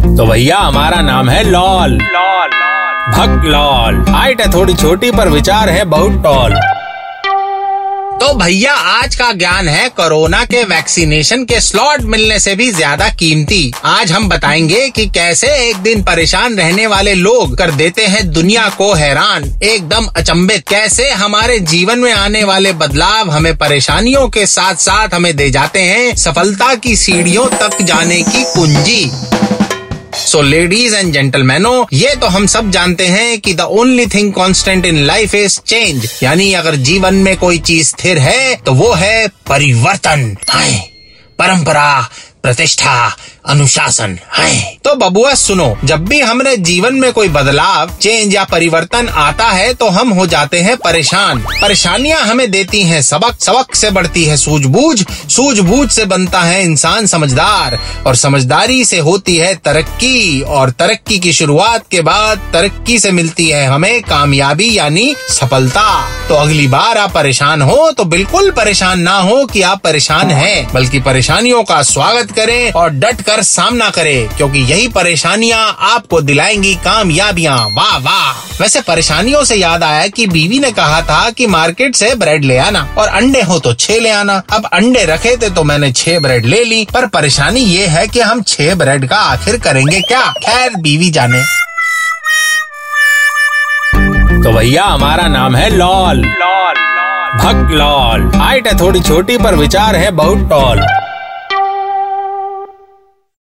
तो भैया, हमारा नाम है लॉल। लॉल भक्त लॉल। हाइट है थोड़ी छोटी, पर विचार है बहुत टॉल। तो भैया, आज का ज्ञान है कोरोना के वैक्सीनेशन के स्लॉट मिलने से भी ज़्यादा कीमती। आज हम बताएँगे कि कैसे एक दिन परेशान रहने वाले लोग कर देते हैं दुनिया को हैरान। एकदम अचंभित। कैसे हमारे जीवन में आने वाले बदलाव हमें परेशानियों के साथ साथ हमें दे जाते हैं सफलता की सीढ़ियों तक जाने की कुंजी। सो लेडीज़ एंड जेंटलमैनो ये तो हम सब जानते हैं कि the only thing constant in life is change यानी अगर जीवन में कोई चीज़ स्थिर है तो वो है परिवर्तन परंपरा प्रतिष्ठा अनुशासन। है तो बबुआ, सुनो, जब भी हमने जीवन में कोई बदलाव चेंज या परिवर्तन आता है तो हम हो जाते हैं परेशान। परेशानियाँ हमें देती हैं सबक। सबक से बढ़ती है सूझबूझ। सूझबूझ से बनता है इंसान समझदार। और समझदारी से होती है तरक्की। और तरक्की की शुरुआत के बाद तरक्की से मिलती है हमें कामयाबी यानी सफलता। तो अगली बार आप परेशान हो तो बिल्कुल परेशान ना हो कि आप परेशान हैं, बल्कि परेशानियों का स्वागत करें और डट कर सामना करें, क्योंकि यही परेशानियाँ आपको दिलाएँगी कामयाबियाँ। वाह वाह। वैसे परेशानियों से याद आया कि बीवी ने कहा था कि मार्केट से ब्रेड ले आना, और अंडे हो तो छह ले आना। अब अंडे रखे थे तो मैंने छह ब्रेड ले ली, पर परेशानी ये है कि हम छह ब्रेड का आखिर करेंगे क्या? खैर, बीवी जाने। तो भैया, हमारा नाम है लॉल लॉल। भक्त लॉल। हाइट है थोड़ी छोटी, पर विचार है बहुत टॉल।